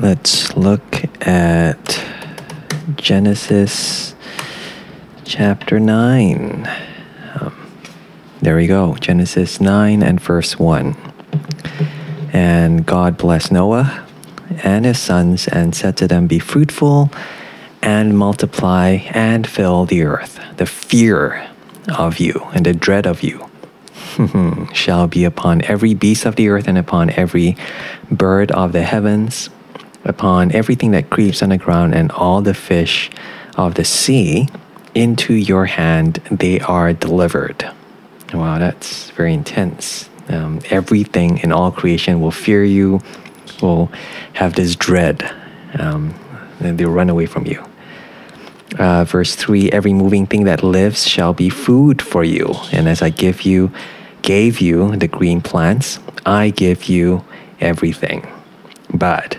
let's look at Genesis chapter 9. Um, there we go, Genesis 9 and verse 1. And God blessed Noah and his sons and said to them, Be fruitful and multiply and fill the earth. The fear of you and the dread of you shall be upon every beast of the earth and upon every bird of the heavens, upon everything that creeps on the ground and all the fish of the sea. Into your hand they are delivered. Wow, that's very intense. Um, everything in all creation will fear you, will have this dread, um, and they'll run away from you. Uh, verse 3 Every moving thing that lives shall be food for you. And as I give you, gave you the green plants, I give you everything. But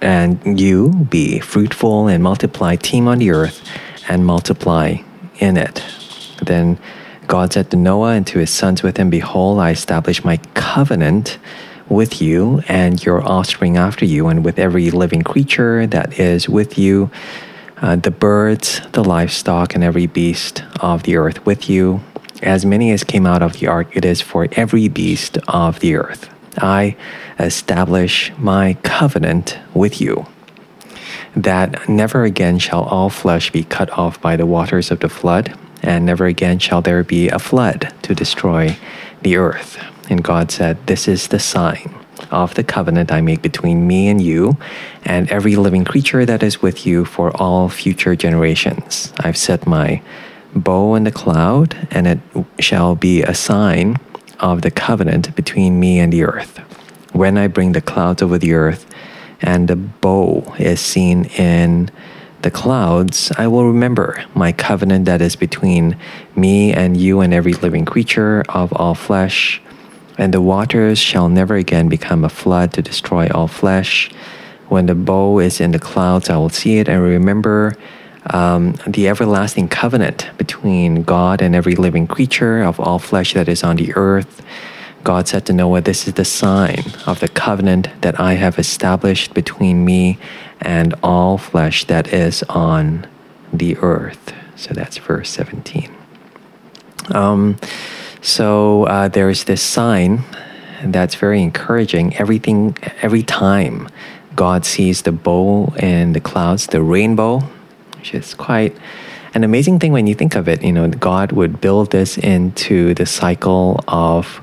And you be fruitful and multiply, teem on the earth, and multiply in it. Then God said to Noah and to his sons with him, Behold, I establish my covenant with you and your offspring after you, and with every living creature that is with you, uh, the birds, the livestock, and every beast of the earth with you. As many as came out of the ark, it is for every beast of the earth. I establish my covenant with you, that never again shall all flesh be cut off by the waters of the flood, and never again shall there be a flood to destroy the earth. And God said, This is the sign of the covenant I make between me and you and every living creature that is with you for all future generations. I've set my bow in the cloud, and it shall be a sign of the covenant between me and the earth. When I bring the clouds over the earth, and the bow is seen in the clouds, I will remember my covenant that is between me and you and every living creature of all flesh. And the waters shall never again become a flood to destroy all flesh. When the bow is in the clouds, I will see it and remember um, the everlasting covenant between God and every living creature of all flesh that is on the earth. God said to Noah, This is the sign of the covenant that I have established between me and all flesh that is on the earth. So that's verse 17. Um, so uh, there is this sign that's very encouraging. Everything, every time God sees the bow in the clouds, the rainbow, which is quite an amazing thing when you think of it. You know, God would build this into the cycle of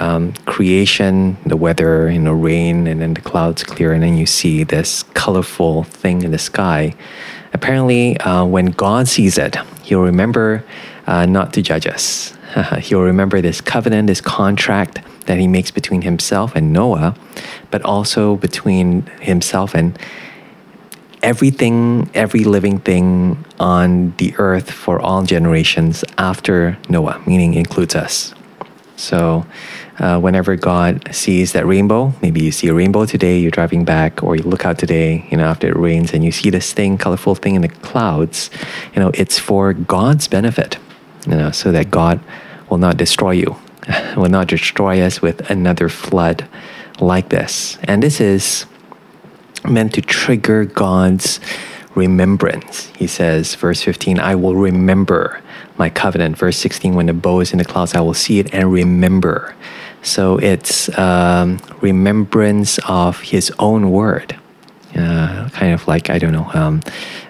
um, creation, the weather, you know, rain, and then the clouds clear, and then you see this colorful thing in the sky. Apparently, uh, when God sees it, He'll remember uh, not to judge us. he'll remember this covenant, this contract that He makes between Himself and Noah, but also between Himself and everything, every living thing on the earth for all generations after Noah, meaning includes us. So, uh, whenever God sees that rainbow, maybe you see a rainbow today, you're driving back, or you look out today, you know, after it rains, and you see this thing, colorful thing in the clouds, you know, it's for God's benefit, you know, so that God will not destroy you, will not destroy us with another flood like this. And this is meant to trigger God's remembrance. He says, verse 15, I will remember my covenant. Verse 16, when the bow is in the clouds, I will see it and remember. So it's um, remembrance of his own word. Uh, kind of like, I don't know, um,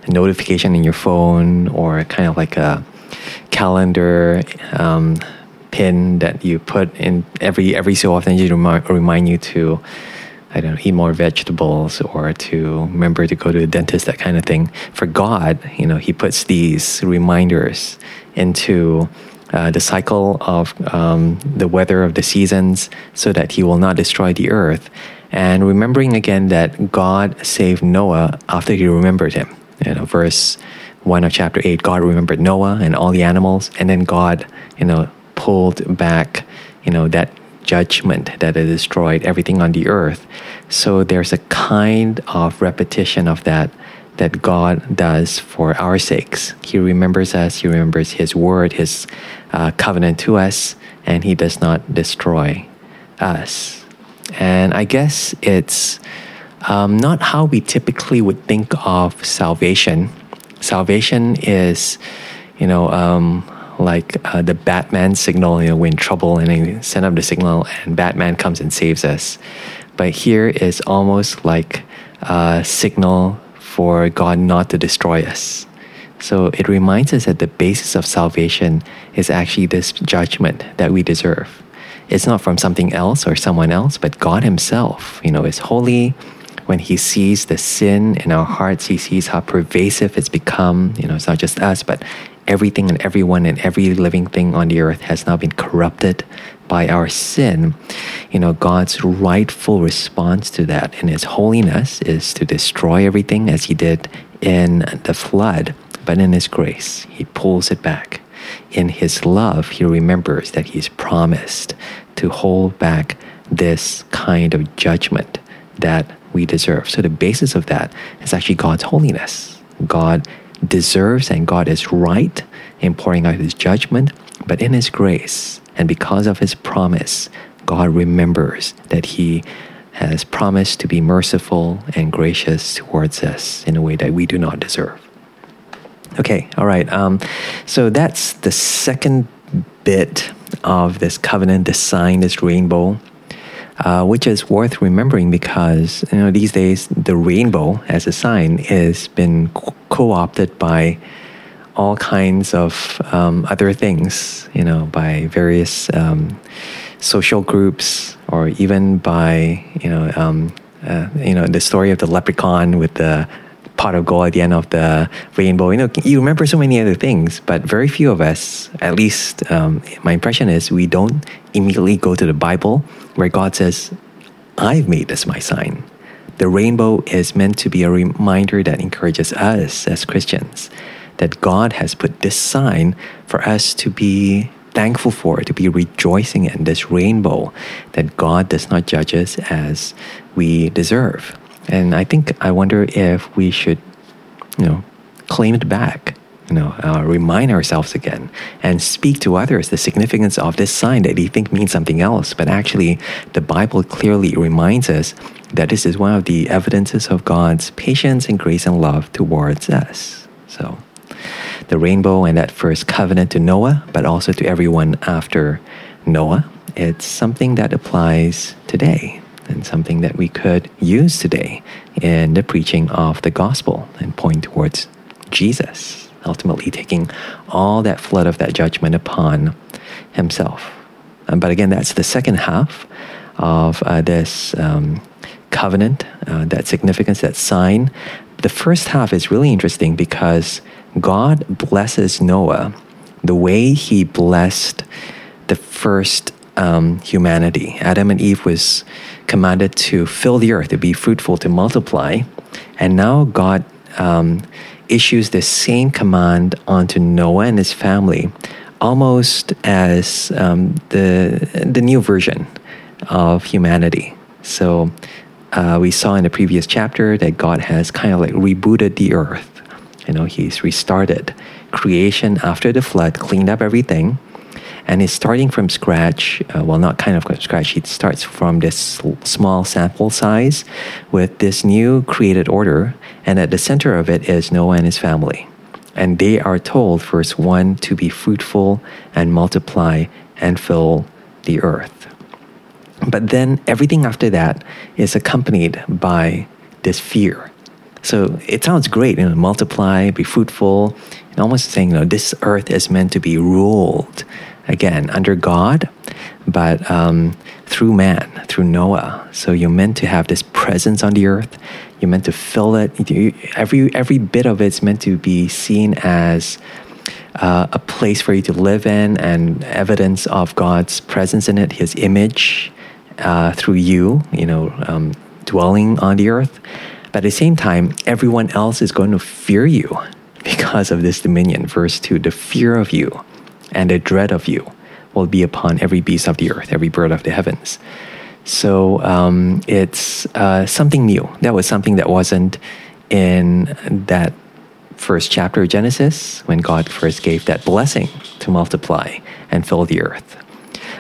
a notification in your phone or kind of like a calendar um, pin that you put in every every so often to remind, remind you to I don't know, eat more vegetables or to remember to go to the dentist, that kind of thing. For God, you know, He puts these reminders into uh, the cycle of um, the weather of the seasons so that He will not destroy the earth. And remembering again that God saved Noah after He remembered him. You know, verse 1 of chapter 8, God remembered Noah and all the animals, and then God, you know, pulled back, you know, that judgment that it destroyed everything on the earth. So there's a kind of repetition of that that God does for our sakes. He remembers us, He remembers His word, His uh, covenant to us, and He does not destroy us. And I guess it's um, not how we typically would think of salvation. Salvation is, you know, um, like uh, the Batman signal, you know, we're in trouble and they send up the signal and Batman comes and saves us. But here is almost like a signal for God not to destroy us. So it reminds us that the basis of salvation is actually this judgment that we deserve. It's not from something else or someone else, but God Himself, you know, is holy. When He sees the sin in our hearts, He sees how pervasive it's become. You know, it's not just us, but everything and everyone and every living thing on the earth has now been corrupted by our sin. You know, God's rightful response to that in His holiness is to destroy everything as He did in the flood, but in His grace, He pulls it back. In His love, He remembers that He's promised to hold back this kind of judgment that we deserve. So, the basis of that is actually God's holiness. God deserves and God is right in pouring out His judgment, but in His grace and because of His promise, God remembers that He has promised to be merciful and gracious towards us in a way that we do not deserve. Okay, all right. Um, so that's the second bit of this covenant, this sign, this rainbow uh, which is worth remembering because you know these days the rainbow as a sign has been co-opted by all kinds of um, other things, you know, by various um, social groups or even by you know um, uh, you know the story of the leprechaun with the pot of gold at the end of the rainbow. You know, you remember so many other things, but very few of us, at least um, my impression is, we don't immediately go to the Bible where God says, I've made this my sign. The rainbow is meant to be a reminder that encourages us as Christians that God has put this sign for us to be thankful for, to be rejoicing in this rainbow, that God does not judge us as we deserve. And I think I wonder if we should, you know, claim it back, you know, uh, remind ourselves again and speak to others the significance of this sign that they think means something else. But actually, the Bible clearly reminds us that this is one of the evidences of God's patience and grace and love towards us. So, the rainbow and that first covenant to Noah, but also to everyone after Noah, it's something that applies today and something that we could use today in the preaching of the gospel and point towards Jesus, ultimately taking all that flood of that judgment upon himself. Um, but again, that's the second half of uh, this um, covenant, uh, that significance, that sign. The first half is really interesting because God blesses Noah the way he blessed the first um, humanity. Adam and Eve was commanded to fill the earth, to be fruitful, to multiply. And now God um, issues the same command onto Noah and his family, almost as um, the, the new version of humanity. So uh, we saw in the previous chapter that God has kind of like rebooted the earth. You know, He's restarted creation after the flood, cleaned up everything and it's starting from scratch. Uh, well, not kind of scratch. It starts from this small sample size with this new created order, and at the center of it is Noah and his family. And they are told, verse 1, to be fruitful and multiply and fill the earth. But then everything after that is accompanied by this fear. So it sounds great, you know, multiply, be fruitful, and almost saying, you know, this earth is meant to be ruled again under God, but um, through man, through Noah. So you're meant to have this presence on the earth. You're meant to fill it. Every every bit of it's meant to be seen as uh, a place for you to live in and evidence of God's presence in it, His image uh, through you. You know, um, dwelling on the earth. But at the same time, everyone else is going to fear you because of this dominion. Verse 2 The fear of you and the dread of you will be upon every beast of the earth, every bird of the heavens. So um, it's uh, something new. That was something that wasn't in that first chapter of Genesis when God first gave that blessing to multiply and fill the earth.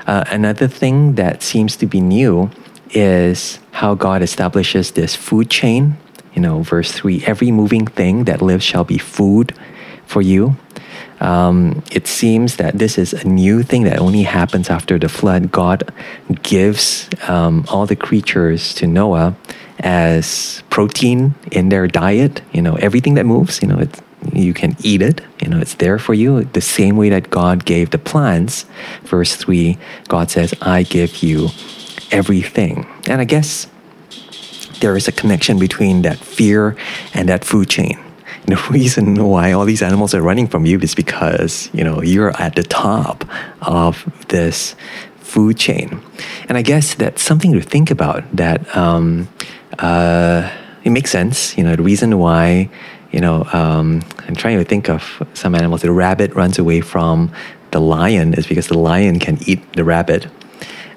Uh, another thing that seems to be new is how God establishes this food chain. You know, verse 3 every moving thing that lives shall be food for you. Um, it seems that this is a new thing that only happens after the flood. God gives um, all the creatures to Noah as protein in their diet. You know, everything that moves, you know, it's, you can eat it. You know, it's there for you. The same way that God gave the plants. Verse 3, God says, I give you everything. And I guess there is a connection between that fear and that food chain. The reason why all these animals are running from you is because you know you're at the top of this food chain, and I guess that's something to think about. That um, uh, it makes sense. You know the reason why you know um, I'm trying to think of some animals. The rabbit runs away from the lion is because the lion can eat the rabbit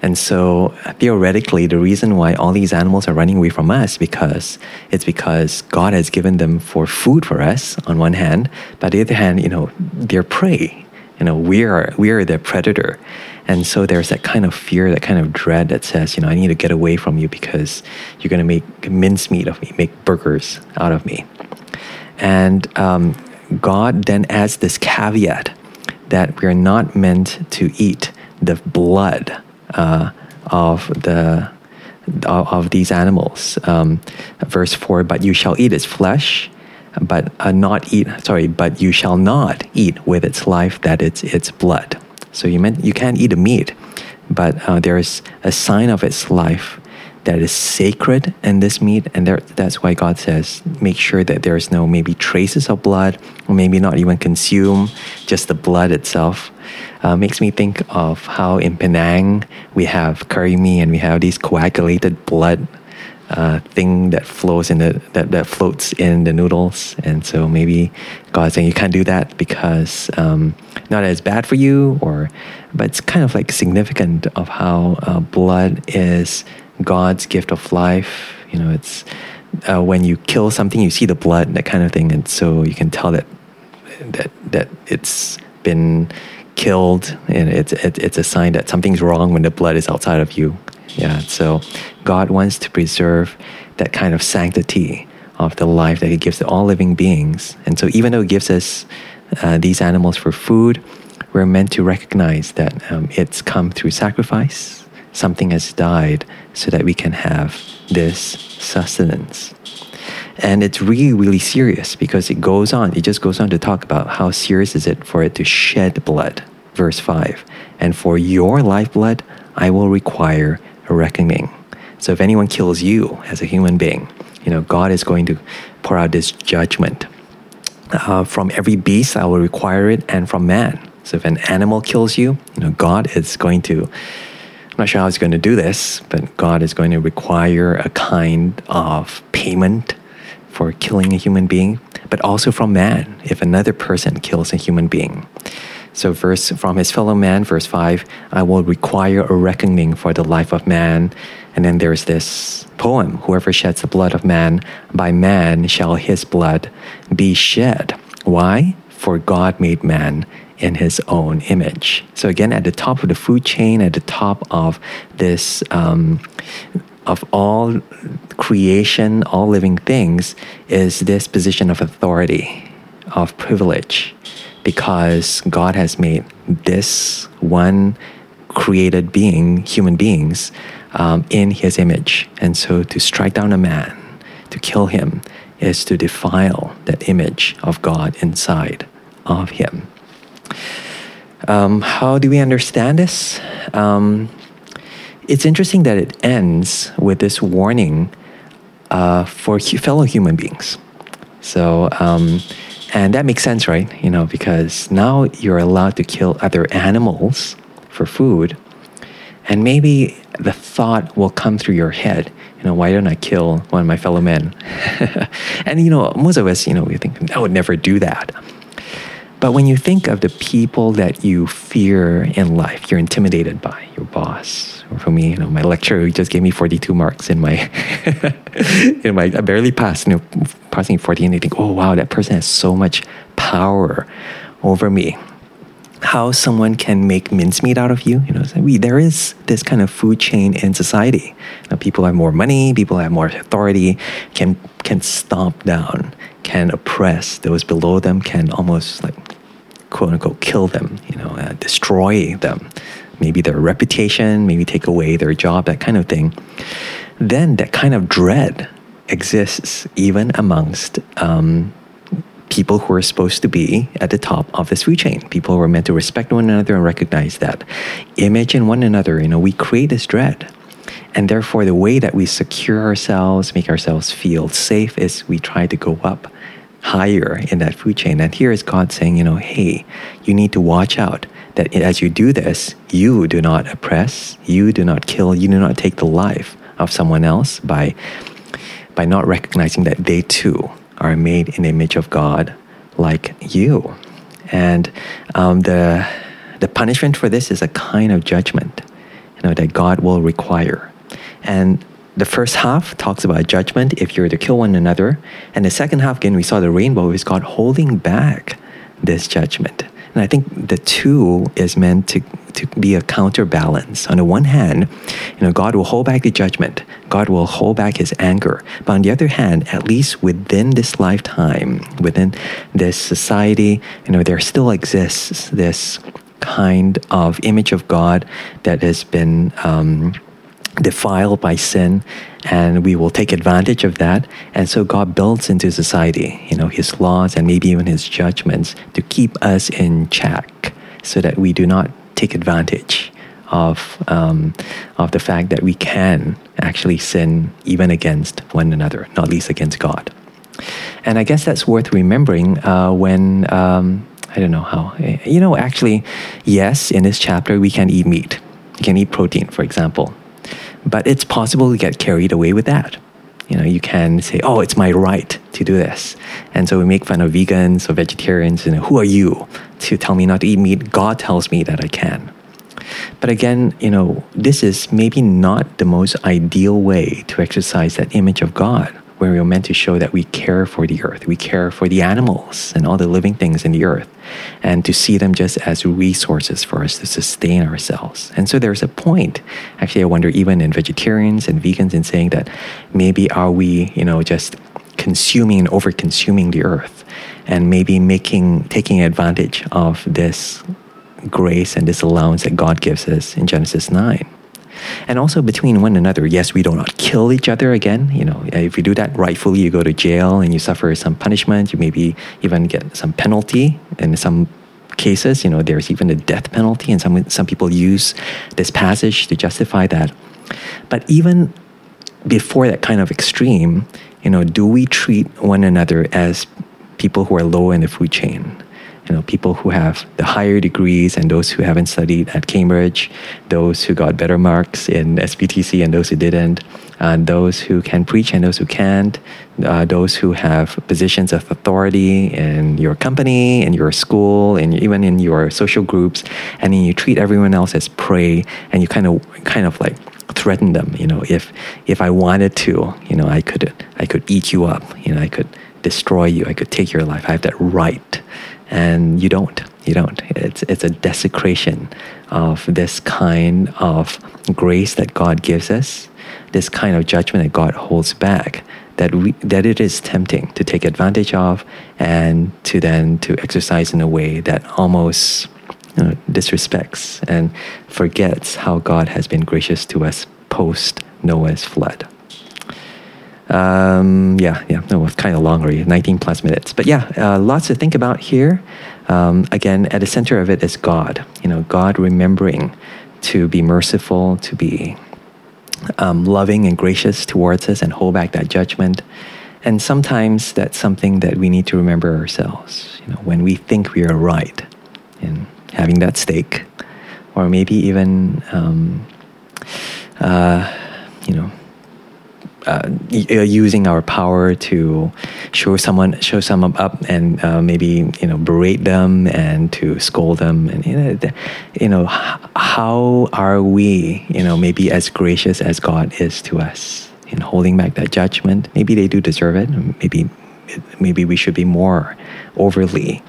and so theoretically, the reason why all these animals are running away from us because it's because God has given them for food for us on one hand, but the other hand, you know, they're prey. You know, we are we are their predator. And so there's that kind of fear, that kind of dread that says, you know, I need to get away from you because you're going to make mincemeat of me, make burgers out of me. And um, God then adds this caveat that we're not meant to eat the blood uh, of the of these animals. Um, verse four: But you shall eat its flesh, but uh, not eat. Sorry, but you shall not eat with its life that it's its blood. So you meant you can't eat the meat, but uh, there is a sign of its life that is sacred in this meat, and there, that's why God says, make sure that there is no maybe traces of blood, or maybe not even consume just the blood itself. Uh, makes me think of how in Penang we have curry mee and we have these coagulated blood uh, thing that flows in the that, that floats in the noodles, and so maybe God's saying you can't do that because um, not as bad for you, or but it's kind of like significant of how uh, blood is God's gift of life. You know, it's uh, when you kill something, you see the blood, that kind of thing, and so you can tell that that that it's been killed, and it's it, it's a sign that something's wrong when the blood is outside of you. Yeah, so God wants to preserve that kind of sanctity of the life that He gives to all living beings, and so even though He gives us uh, these animals for food, we're meant to recognize that um, it's come through sacrifice something has died so that we can have this sustenance. And it's really, really serious because it goes on, it just goes on to talk about how serious is it for it to shed blood. Verse 5 And for your lifeblood, I will require a reckoning. So if anyone kills you as a human being, you know, God is going to pour out this judgment. Uh, from every beast, I will require it, and from man. So if an animal kills you, you know, God is going to I'm not sure how he's going to do this, but God is going to require a kind of payment for killing a human being, but also from man if another person kills a human being. So, verse from his fellow man, verse 5, I will require a reckoning for the life of man. And then there's this poem Whoever sheds the blood of man, by man shall his blood be shed. Why? For God made man in his own image. So again, at the top of the food chain, at the top of this, um, of all creation, all living things, is this position of authority, of privilege, because God has made this one created being, human beings, um, in His image, and so to strike down a man, to kill him, is to defile that image of God inside of him. Um, how do we understand this? Um, it's interesting that it ends with this warning uh, for fellow human beings. So, um, and that makes sense, right? You know, because now you're allowed to kill other animals for food, and maybe the thought will come through your head. You know, why don't I kill one of my fellow men? and you know, most of us, you know, we think I would never do that. But when you think of the people that you fear in life, you're intimidated by your boss. Or for me, you know, my lecturer who just gave me 42 marks in my, in my, I barely passed, you know, passing 40, and They think, oh wow, that person has so much power over me how someone can make mincemeat out of you. You know, we, there is this kind of food chain in society. Know, people have more money, people have more authority, can can stomp down, can oppress those below them, can almost like quote unquote kill them. You know, uh, destroy them. Maybe their reputation, maybe take away their job, that kind of thing. Then that kind of dread exists even amongst um, people who are supposed to be at the top of this food chain. People who are meant to respect one another and recognize that. Image in one another, you know, we create this dread. And therefore, the way that we secure ourselves, make ourselves feel safe, is we try to go up higher in that food chain. And here is God saying, you know, hey, you need to watch out that as you do this, you do not oppress, you do not kill, you do not take the life of someone else by, by not recognizing that they too are made in the image of God like you. And um, the, the punishment for this is a kind of judgment you know, that God will require. And the first half talks about judgment if you're to kill one another. And the second half, again, we saw the rainbow is God holding back this judgment. And I think the two is meant to, to be a counterbalance. On the one hand, you know, God will hold back the judgment. God will hold back his anger. But on the other hand, at least within this lifetime, within this society, you know, there still exists this kind of image of God that has been um, defiled by sin and we will take advantage of that. And so god builds into society you know his laws and maybe even his judgments to keep us in check so that we do not take advantage of um, of the fact that we can actually sin even against one another not least against god. And i guess that's worth remembering uh, when um, i don't know how you know actually yes in this chapter we can eat meat. We can eat protein for example but it's possible to get carried away with that. You know, you can say, "Oh, it's my right to do this," and so we make fun of vegans or vegetarians. And who are you to tell me not to eat meat? God tells me that I can. But again, you know, this is maybe not the most ideal way to exercise that image of God where we are meant to show that we care for the earth, we care for the animals and all the living things in the earth, and to see them just as resources for us to sustain ourselves. And so there's a point, actually, I wonder, even in vegetarians and vegans, in saying that maybe are we, you know, just consuming and over consuming the earth, and maybe making, taking advantage of this grace and this allowance that God gives us in Genesis 9 and also between one another. Yes, we do not kill each other again. You know, if you do that rightfully, you go to jail and you suffer some punishment. You maybe even get some penalty in some cases. You know, there's even a death penalty, and some some people use this passage to justify that. But even before that kind of extreme, you know, do we treat one another as people who are low in the food chain? You know, people who have the higher degrees and those who haven't studied at Cambridge, those who got better marks in SPTC and those who didn't, and those who can preach and those who can't, uh, those who have positions of authority in your company, in your school, and even in your social groups, and then you treat everyone else as prey, and you kind of, kind of like threaten them. You know, if if I wanted to, you know, I could I could eat you up. You know, I could destroy you. I could take your life. I have that right and you don't you don't it's it's a desecration of this kind of grace that God gives us this kind of judgment that God holds back that we that it is tempting to take advantage of and to then to exercise in a way that almost you know, disrespects and forgets how God has been gracious to us post Noah's flood. Um, yeah, yeah, no, it was kind of long already, 19 plus minutes. But yeah, uh, lots to think about here. Um, again, at the center of it is God. You know, God remembering to be merciful, to be um, loving and gracious towards us and hold back that judgment. And sometimes that's something that we need to remember ourselves. You know, when we think we are right in having that stake, or maybe even, um, uh, you know, uh, using our power to show someone show someone up and uh, maybe you know berate them and to scold them. And you know, you know how are we you know maybe as gracious as God is to us in holding back that judgment? Maybe they do deserve it. Maybe maybe we should be more overly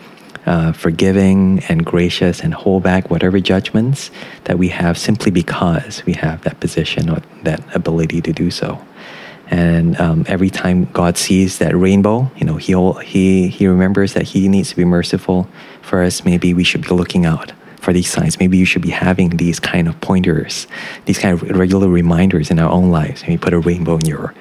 uh, forgiving and gracious and hold back whatever judgments that we have simply because we have that position or that ability to do so. And um, every time God sees that rainbow, you know, he he he remembers that He needs to be merciful for us. Maybe we should be looking out for these signs. Maybe you should be having these kind of pointers, these kind of regular reminders in our own lives. Maybe put a rainbow in your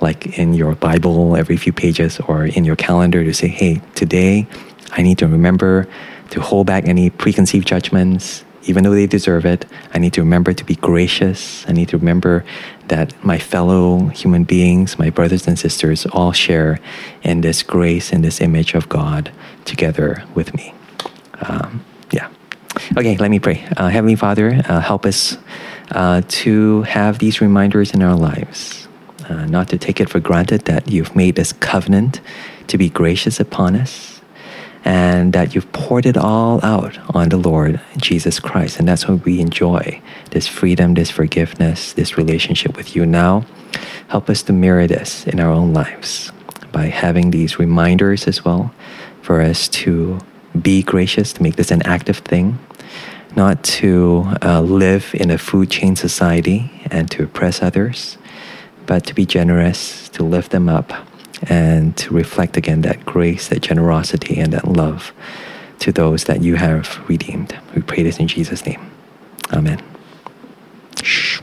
like in your Bible every few pages or in your calendar to say, hey, today I need to remember to hold back any preconceived judgments, even though they deserve it. I need to remember to be gracious. I need to remember that my fellow human beings, my brothers and sisters, all share in this grace and this image of God together with me. Um, yeah. Okay, let me pray. Uh, Heavenly Father, uh, help us uh, to have these reminders in our lives, uh, not to take it for granted that you've made this covenant to be gracious upon us and that you've poured it all out on the Lord Jesus Christ. And that's what we enjoy this freedom, this forgiveness, this relationship with you now. Help us to mirror this in our own lives by having these reminders as well for us to be gracious, to make this an active thing, not to uh, live in a food chain society and to oppress others, but to be generous, to lift them up and to reflect again that grace, that generosity, and that love to those that you have redeemed. We pray this in Jesus' name. Amen. Shh.